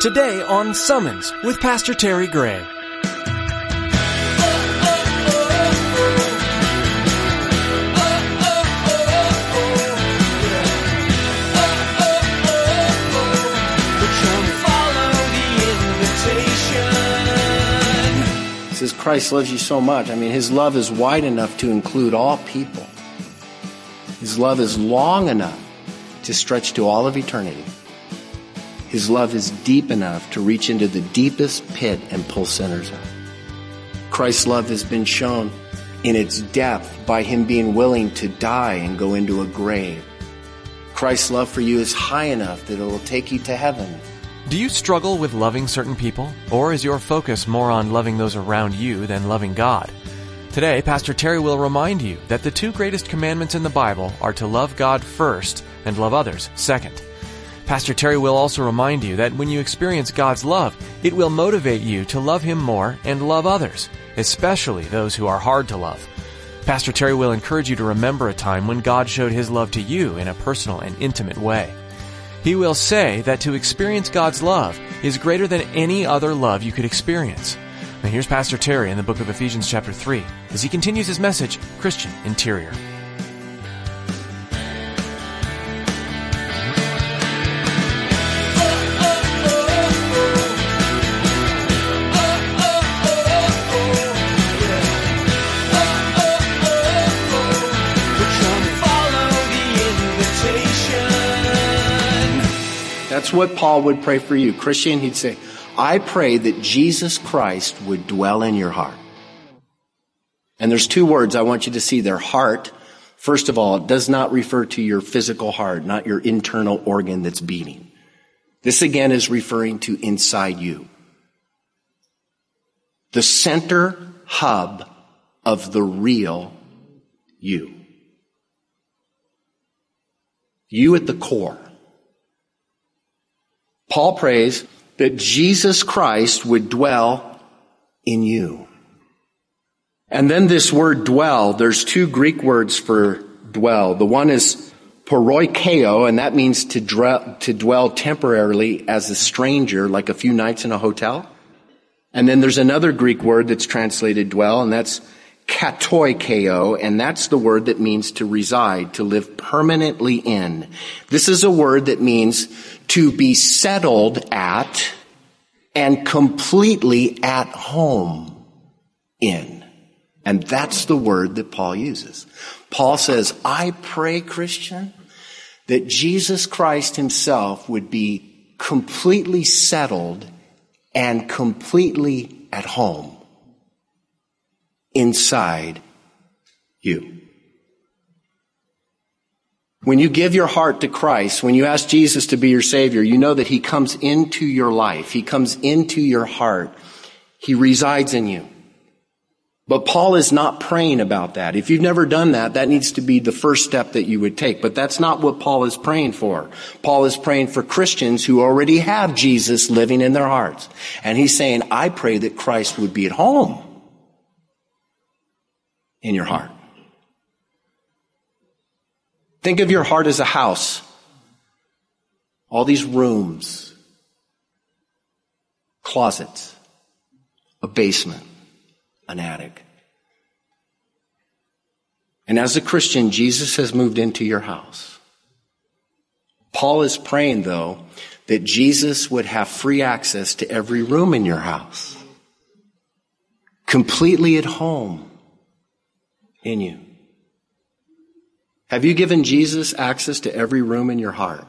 Today on Summons with Pastor Terry Gray. says Christ loves you so much. I mean, his love is wide enough to include all people. His love is long enough to stretch to all of eternity. His love is deep enough to reach into the deepest pit and pull sinners out. Christ's love has been shown in its depth by him being willing to die and go into a grave. Christ's love for you is high enough that it will take you to heaven do you struggle with loving certain people? Or is your focus more on loving those around you than loving God? Today, Pastor Terry will remind you that the two greatest commandments in the Bible are to love God first and love others second. Pastor Terry will also remind you that when you experience God's love, it will motivate you to love Him more and love others, especially those who are hard to love. Pastor Terry will encourage you to remember a time when God showed His love to you in a personal and intimate way. He will say that to experience God's love is greater than any other love you could experience. Now here's Pastor Terry in the book of Ephesians chapter 3 as he continues his message, Christian Interior. That's what Paul would pray for you. Christian, he'd say, I pray that Jesus Christ would dwell in your heart. And there's two words I want you to see there. Heart, first of all, it does not refer to your physical heart, not your internal organ that's beating. This again is referring to inside you. The center hub of the real you. You at the core. Paul prays that Jesus Christ would dwell in you. And then this word dwell, there's two Greek words for dwell. The one is paroikeo, and that means to, dwell, to dwell temporarily as a stranger, like a few nights in a hotel. And then there's another Greek word that's translated dwell, and that's katoikeo, and that's the word that means to reside, to live permanently in. This is a word that means to be settled at and completely at home in. And that's the word that Paul uses. Paul says, I pray, Christian, that Jesus Christ himself would be completely settled and completely at home inside you. When you give your heart to Christ, when you ask Jesus to be your Savior, you know that He comes into your life. He comes into your heart. He resides in you. But Paul is not praying about that. If you've never done that, that needs to be the first step that you would take. But that's not what Paul is praying for. Paul is praying for Christians who already have Jesus living in their hearts. And he's saying, I pray that Christ would be at home in your heart. Think of your heart as a house. All these rooms, closets, a basement, an attic. And as a Christian, Jesus has moved into your house. Paul is praying, though, that Jesus would have free access to every room in your house, completely at home in you. Have you given Jesus access to every room in your heart?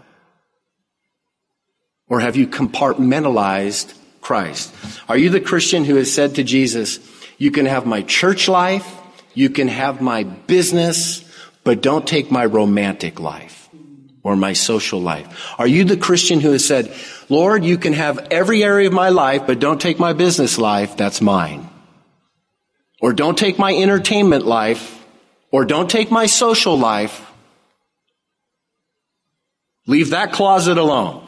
Or have you compartmentalized Christ? Are you the Christian who has said to Jesus, you can have my church life, you can have my business, but don't take my romantic life or my social life? Are you the Christian who has said, Lord, you can have every area of my life, but don't take my business life, that's mine. Or don't take my entertainment life, or don't take my social life. Leave that closet alone.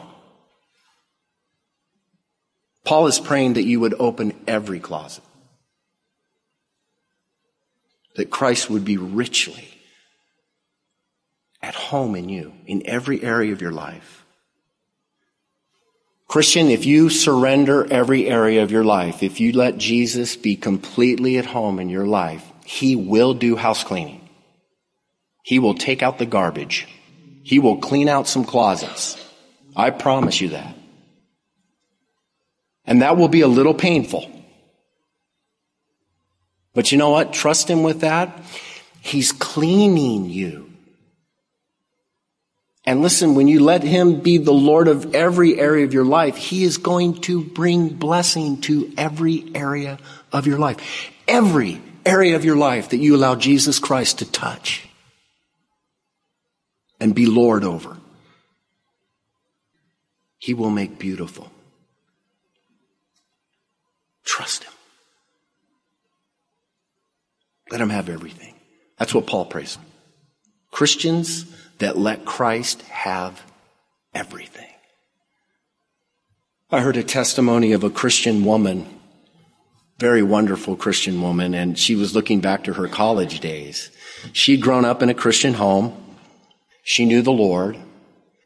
Paul is praying that you would open every closet. That Christ would be richly at home in you, in every area of your life. Christian, if you surrender every area of your life, if you let Jesus be completely at home in your life, He will do house cleaning. He will take out the garbage. He will clean out some closets. I promise you that. And that will be a little painful. But you know what? Trust Him with that. He's cleaning you. And listen, when you let Him be the Lord of every area of your life, He is going to bring blessing to every area of your life. Every area of your life that you allow Jesus Christ to touch and be Lord over. He will make beautiful. Trust Him. Let Him have everything. That's what Paul prays. Christians that let Christ have everything. I heard a testimony of a Christian woman, very wonderful Christian woman, and she was looking back to her college days. She'd grown up in a Christian home. She knew the Lord.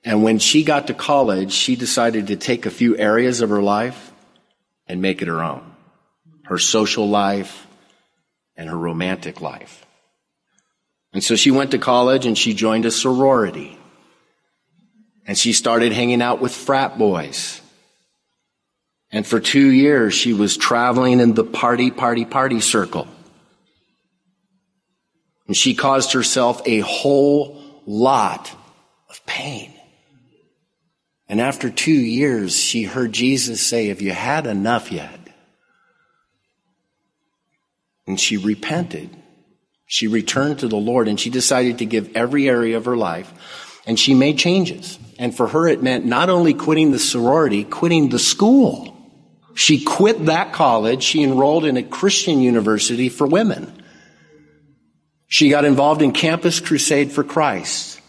And when she got to college, she decided to take a few areas of her life and make it her own. Her social life and her romantic life. And so she went to college and she joined a sorority. And she started hanging out with frat boys. And for two years, she was traveling in the party, party, party circle. And she caused herself a whole lot of pain. And after two years, she heard Jesus say, Have you had enough yet? And she repented. She returned to the Lord and she decided to give every area of her life and she made changes. And for her, it meant not only quitting the sorority, quitting the school. She quit that college. She enrolled in a Christian university for women. She got involved in Campus Crusade for Christ,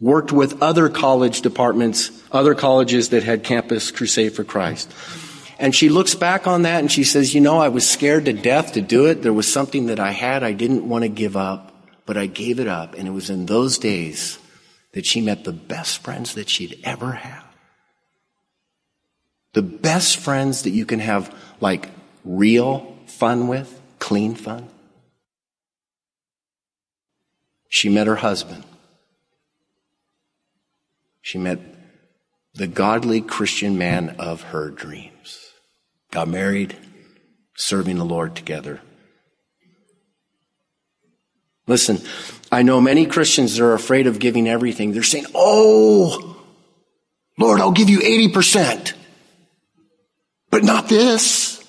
worked with other college departments, other colleges that had Campus Crusade for Christ. And she looks back on that and she says, You know, I was scared to death to do it. There was something that I had I didn't want to give up, but I gave it up. And it was in those days that she met the best friends that she'd ever had. The best friends that you can have like real fun with, clean fun. She met her husband. She met the godly Christian man of her dreams got married, serving the Lord together. Listen, I know many Christians are afraid of giving everything. They're saying, Oh, Lord, I'll give you 80%. But not this.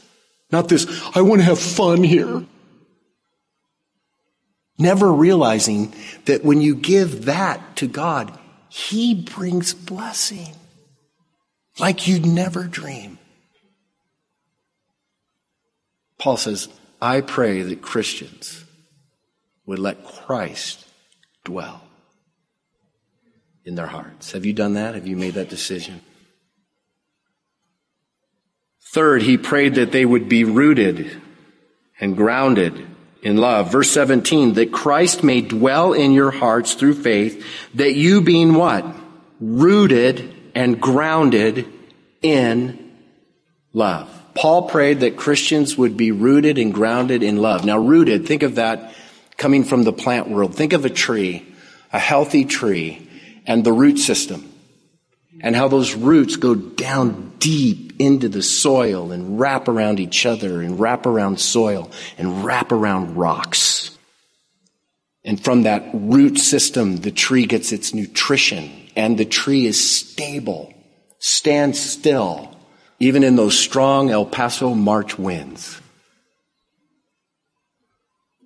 Not this. I want to have fun here. Never realizing that when you give that to God, He brings blessing like you'd never dream. Paul says, I pray that Christians would let Christ dwell in their hearts. Have you done that? Have you made that decision? Third, he prayed that they would be rooted and grounded in love. Verse 17, that Christ may dwell in your hearts through faith, that you being what? Rooted and grounded in love. Paul prayed that Christians would be rooted and grounded in love. Now, rooted, think of that coming from the plant world. Think of a tree, a healthy tree, and the root system, and how those roots go down deep into the soil and wrap around each other and wrap around soil and wrap around rocks. And from that root system, the tree gets its nutrition and the tree is stable, stands still, even in those strong El Paso March winds.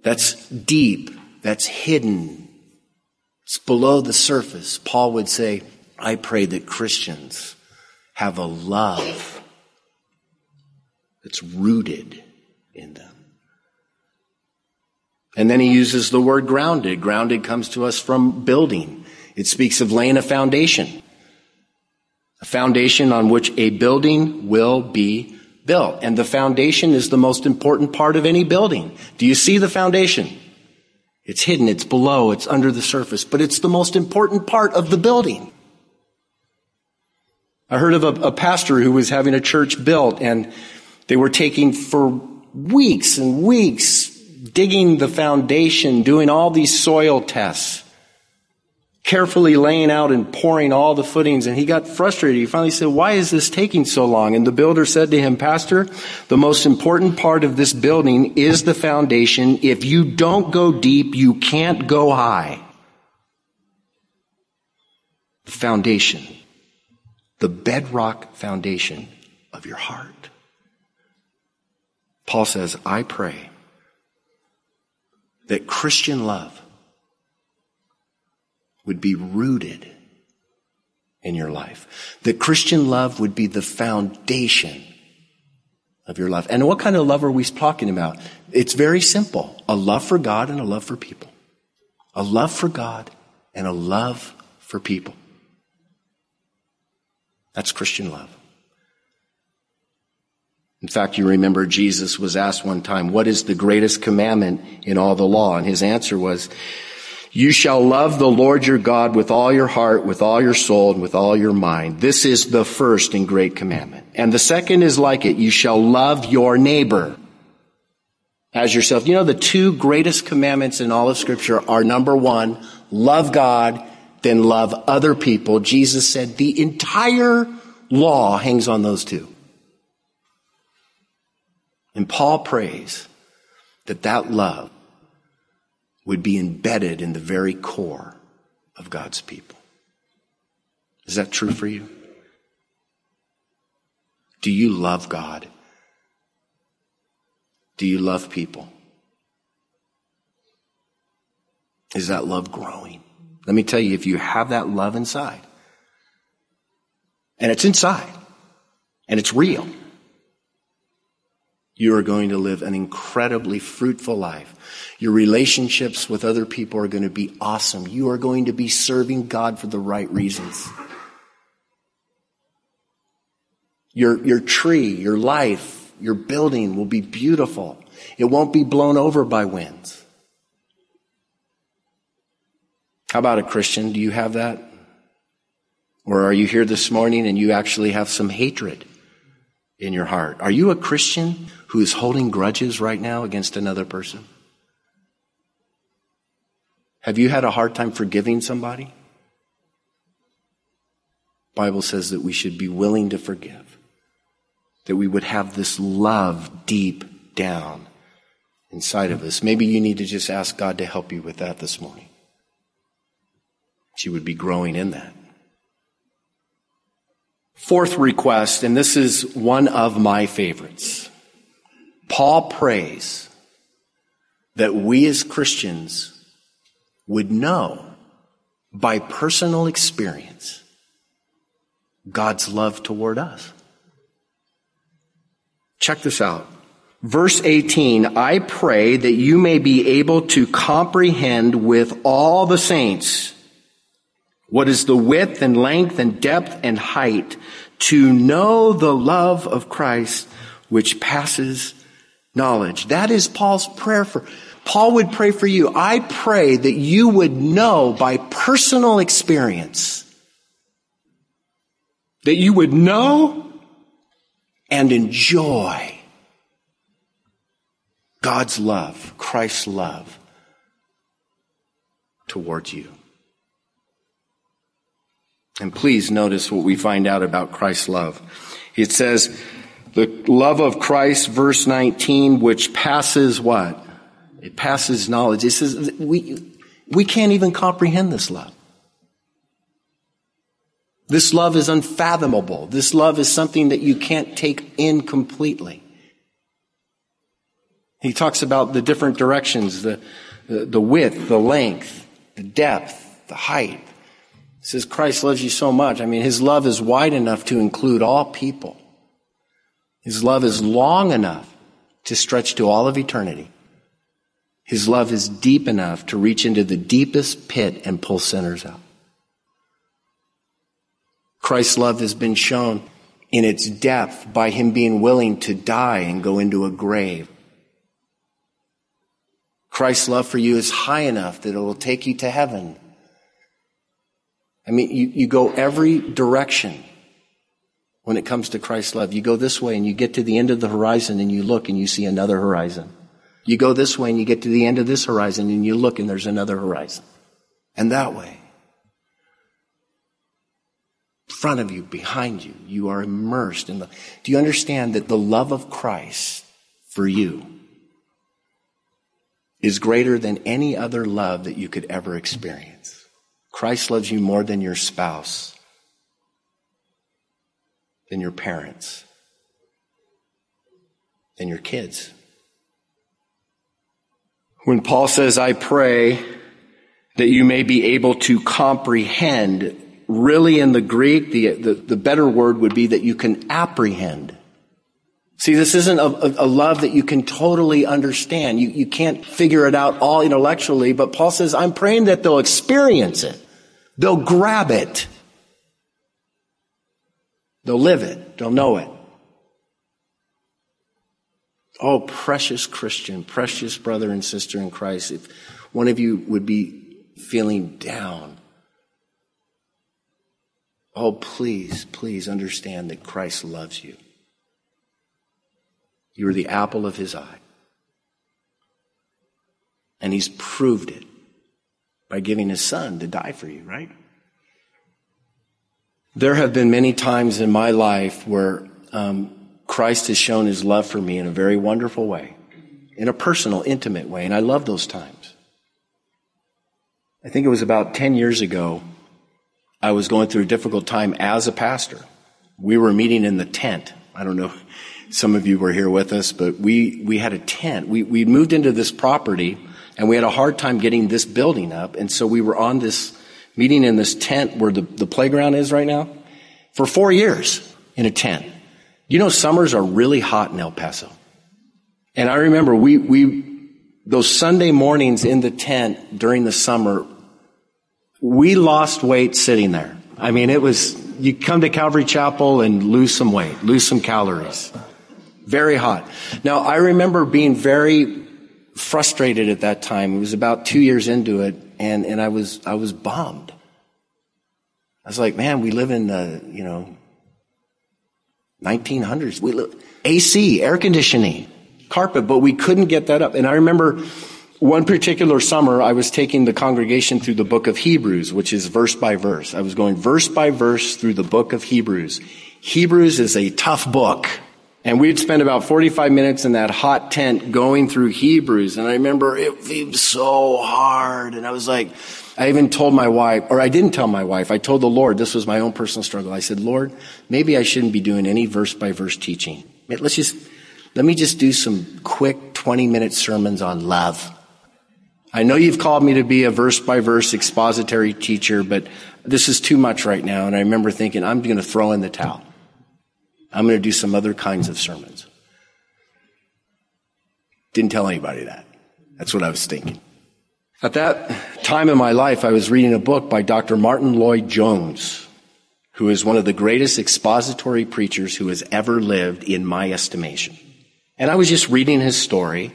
That's deep. That's hidden. It's below the surface. Paul would say, I pray that Christians have a love that's rooted in them. And then he uses the word grounded. Grounded comes to us from building. It speaks of laying a foundation a foundation on which a building will be built. And the foundation is the most important part of any building. Do you see the foundation? It's hidden, it's below, it's under the surface, but it's the most important part of the building. I heard of a, a pastor who was having a church built and they were taking for weeks and weeks digging the foundation, doing all these soil tests, carefully laying out and pouring all the footings. And he got frustrated. He finally said, why is this taking so long? And the builder said to him, Pastor, the most important part of this building is the foundation. If you don't go deep, you can't go high. The foundation the bedrock foundation of your heart. Paul says, I pray that Christian love would be rooted in your life. That Christian love would be the foundation of your life. And what kind of love are we talking about? It's very simple. A love for God and a love for people. A love for God and a love for people. That's Christian love. In fact, you remember Jesus was asked one time, what is the greatest commandment in all the law? And his answer was, you shall love the Lord your God with all your heart, with all your soul, and with all your mind. This is the first and great commandment. And the second is like it. You shall love your neighbor as yourself. You know, the two greatest commandments in all of scripture are number one, love God then love other people. Jesus said the entire law hangs on those two. And Paul prays that that love would be embedded in the very core of God's people. Is that true for you? Do you love God? Do you love people? Is that love growing? Let me tell you, if you have that love inside, and it's inside, and it's real, you are going to live an incredibly fruitful life. Your relationships with other people are going to be awesome. You are going to be serving God for the right reasons. Your, your tree, your life, your building will be beautiful. It won't be blown over by winds. How about a Christian? Do you have that? Or are you here this morning and you actually have some hatred in your heart? Are you a Christian who is holding grudges right now against another person? Have you had a hard time forgiving somebody? Bible says that we should be willing to forgive. That we would have this love deep down inside of us. Maybe you need to just ask God to help you with that this morning. She would be growing in that. Fourth request, and this is one of my favorites. Paul prays that we as Christians would know by personal experience God's love toward us. Check this out. Verse 18, I pray that you may be able to comprehend with all the saints what is the width and length and depth and height to know the love of Christ which passes knowledge. That is Paul's prayer for, Paul would pray for you. I pray that you would know by personal experience that you would know and enjoy God's love, Christ's love towards you. And please notice what we find out about Christ's love. It says, the love of Christ, verse 19, which passes what? It passes knowledge. It says, we, we can't even comprehend this love. This love is unfathomable. This love is something that you can't take in completely. He talks about the different directions, the, the, the width, the length, the depth, the height. Says Christ loves you so much. I mean, his love is wide enough to include all people. His love is long enough to stretch to all of eternity. His love is deep enough to reach into the deepest pit and pull sinners out. Christ's love has been shown in its depth by him being willing to die and go into a grave. Christ's love for you is high enough that it will take you to heaven I mean, you, you go every direction when it comes to Christ's love. You go this way and you get to the end of the horizon and you look and you see another horizon. You go this way and you get to the end of this horizon and you look and there's another horizon. And that way. In front of you, behind you, you are immersed in the. Do you understand that the love of Christ for you is greater than any other love that you could ever experience? Christ loves you more than your spouse, than your parents, than your kids. When Paul says, I pray that you may be able to comprehend, really in the Greek, the, the, the better word would be that you can apprehend. See, this isn't a, a, love that you can totally understand. You, you can't figure it out all intellectually, but Paul says, I'm praying that they'll experience it. They'll grab it. They'll live it. They'll know it. Oh, precious Christian, precious brother and sister in Christ, if one of you would be feeling down, oh, please, please understand that Christ loves you. You are the apple of his eye. And he's proved it by giving his son to die for you, right? There have been many times in my life where um, Christ has shown his love for me in a very wonderful way, in a personal, intimate way, and I love those times. I think it was about 10 years ago, I was going through a difficult time as a pastor. We were meeting in the tent. I don't know, some of you were here with us, but we, we had a tent. We, we moved into this property and we had a hard time getting this building up. And so we were on this meeting in this tent where the, the playground is right now for four years in a tent. You know, summers are really hot in El Paso. And I remember we, we, those Sunday mornings in the tent during the summer, we lost weight sitting there. I mean, it was, you come to Calvary Chapel and lose some weight, lose some calories. Very hot. Now, I remember being very frustrated at that time. It was about two years into it, and, and I was, I was bummed. I was like, man, we live in the, you know, 1900s. We live, AC, air conditioning, carpet, but we couldn't get that up. And I remember one particular summer, I was taking the congregation through the book of Hebrews, which is verse by verse. I was going verse by verse through the book of Hebrews. Hebrews is a tough book. And we'd spend about 45 minutes in that hot tent going through Hebrews. And I remember it was so hard. And I was like, I even told my wife, or I didn't tell my wife, I told the Lord, this was my own personal struggle. I said, Lord, maybe I shouldn't be doing any verse by verse teaching. Let's just, let me just do some quick 20 minute sermons on love. I know you've called me to be a verse by verse expository teacher, but this is too much right now. And I remember thinking, I'm going to throw in the towel. I'm going to do some other kinds of sermons. Didn't tell anybody that. That's what I was thinking. At that time in my life, I was reading a book by Dr. Martyn Lloyd-Jones, who is one of the greatest expository preachers who has ever lived in my estimation. And I was just reading his story.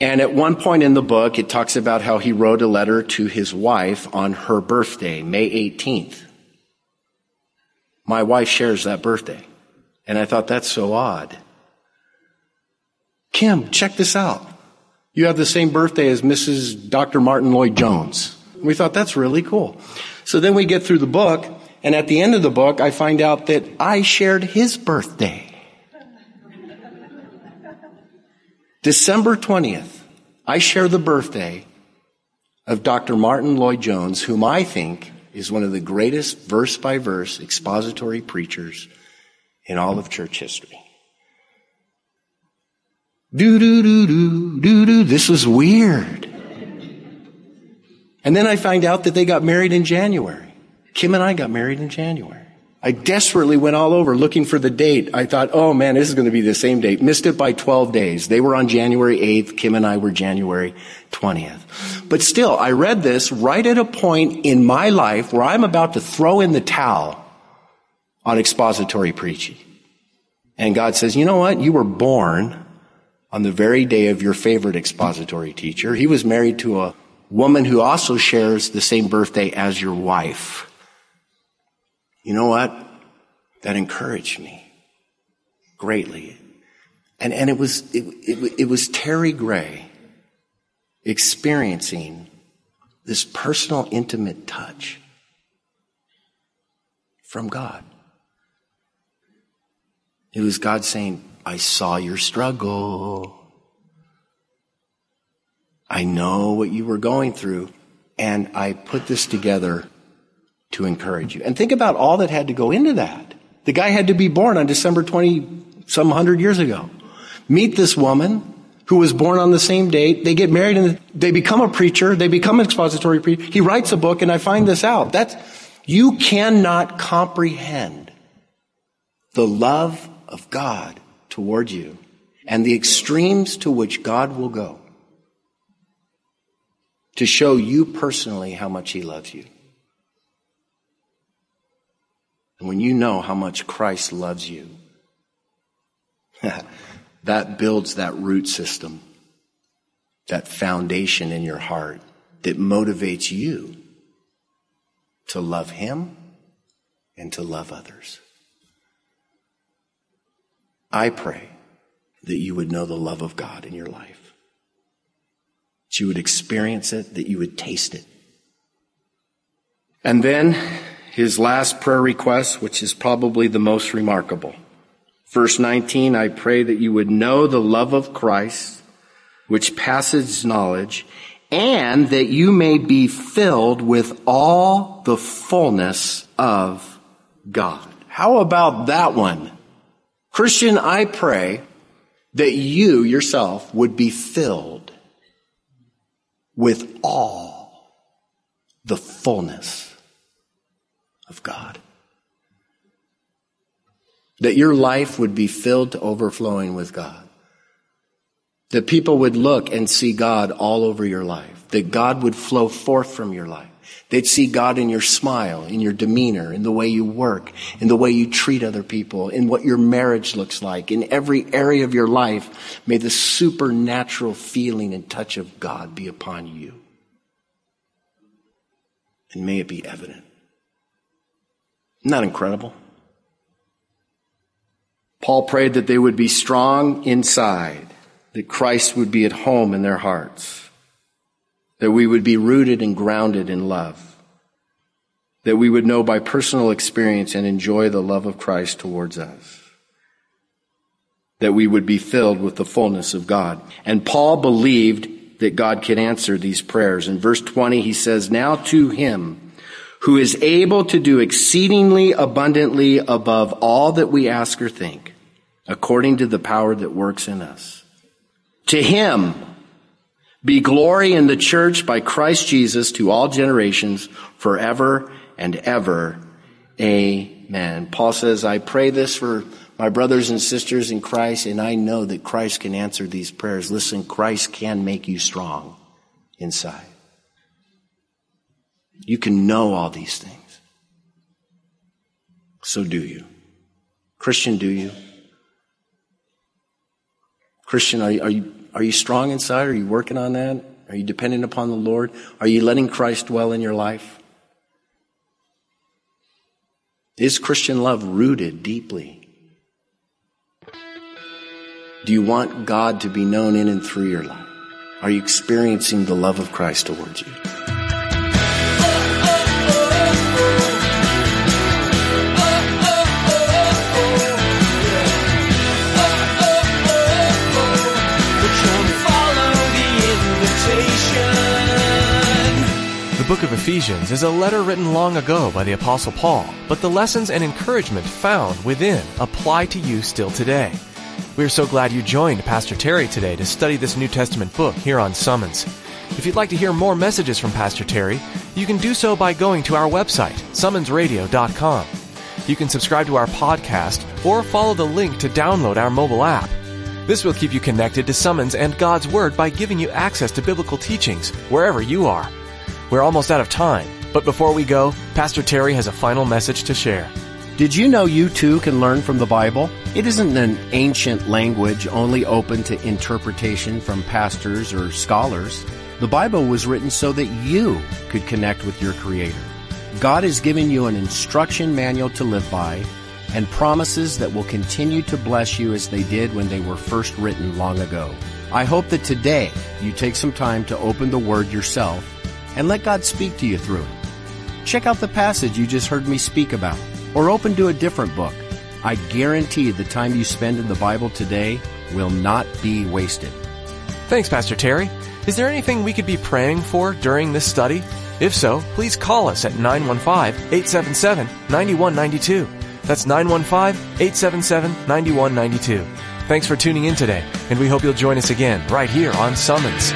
And at one point in the book, it talks about how he wrote a letter to his wife on her birthday, May 18th. My wife shares that birthday. And I thought, that's so odd. Kim, check this out. You have the same birthday as Mrs. Dr. Martyn Lloyd-Jones. We thought that's really cool. So then we get through the book, and at the end of the book, I find out that I shared his birthday. December 20th, I share the birthday of Dr. Martyn Lloyd-Jones, whom I think is one of the greatest verse by verse expository preachers in all of church history. Do, do, do, do, do, do. This was weird. And then I find out that they got married in January. Kim and I got married in January. I desperately went all over looking for the date. I thought, oh man, this is going to be the same date. Missed it by 12 days. They were on January 8th. Kim and I were January 20th. But still, I read this right at a point in my life where I'm about to throw in the towel on expository preaching. And God says, you know what? You were born on the very day of your favorite expository teacher. He was married to a woman who also shares the same birthday as your wife. You know what? that encouraged me greatly. And, and it was, it, it, it was Terry Gray experiencing this personal, intimate touch from God. It was God saying, I saw your struggle. I know what you were going through, and I put this together to encourage you. And think about all that had to go into that. The guy had to be born on December 20, some hundred years ago. Meet this woman who was born on the same date. They get married and they become a preacher. They become an expository preacher. He writes a book and I find this out. That's, you cannot comprehend the love of God toward you and the extremes to which God will go to show you personally how much He loves you. And when you know how much Christ loves you, that builds that root system, that foundation in your heart that motivates you to love Him and to love others. I pray that you would know the love of God in your life, that you would experience it, that you would taste it. And then his last prayer request, which is probably the most remarkable. Verse 19, I pray that you would know the love of Christ, which passes knowledge, and that you may be filled with all the fullness of God. How about that one? Christian, I pray that you yourself would be filled with all the fullness of God. That your life would be filled to overflowing with God. That people would look and see God all over your life. That God would flow forth from your life. They'd see God in your smile, in your demeanor, in the way you work, in the way you treat other people, in what your marriage looks like, in every area of your life. May the supernatural feeling and touch of God be upon you. And may it be evident. Isn't that incredible? Paul prayed that they would be strong inside, that Christ would be at home in their hearts that we would be rooted and grounded in love, that we would know by personal experience and enjoy the love of Christ towards us, that we would be filled with the fullness of God. And Paul believed that God could answer these prayers. In verse 20, he says, Now to him who is able to do exceedingly abundantly above all that we ask or think, according to the power that works in us. To him, be glory in the church by Christ Jesus to all generations forever and ever. Amen. Paul says, I pray this for my brothers and sisters in Christ, and I know that Christ can answer these prayers. Listen, Christ can make you strong inside. You can know all these things. So do you. Christian, do you? Christian, are you, are you are you strong inside? Are you working on that? Are you dependent upon the Lord? Are you letting Christ dwell in your life? Is Christian love rooted deeply? Do you want God to be known in and through your life? Are you experiencing the love of Christ towards you? Book of Ephesians is a letter written long ago by the Apostle Paul, but the lessons and encouragement found within apply to you still today. We are so glad you joined Pastor Terry today to study this New Testament book here on Summons. If you'd like to hear more messages from Pastor Terry, you can do so by going to our website, summonsradio.com. You can subscribe to our podcast or follow the link to download our mobile app. This will keep you connected to Summons and God's Word by giving you access to biblical teachings wherever you are. We're almost out of time, but before we go, Pastor Terry has a final message to share. Did you know you too can learn from the Bible? It isn't an ancient language only open to interpretation from pastors or scholars. The Bible was written so that you could connect with your Creator. God has given you an instruction manual to live by, and promises that will continue to bless you as they did when they were first written long ago. I hope that today you take some time to open the Word yourself and let God speak to you through it. Check out the passage you just heard me speak about, or open to a different book. I guarantee the time you spend in the Bible today will not be wasted. Thanks, Pastor Terry. Is there anything we could be praying for during this study? If so, please call us at 915-877-9192. That's 915-877-9192. Thanks for tuning in today, and we hope you'll join us again right here on Summons.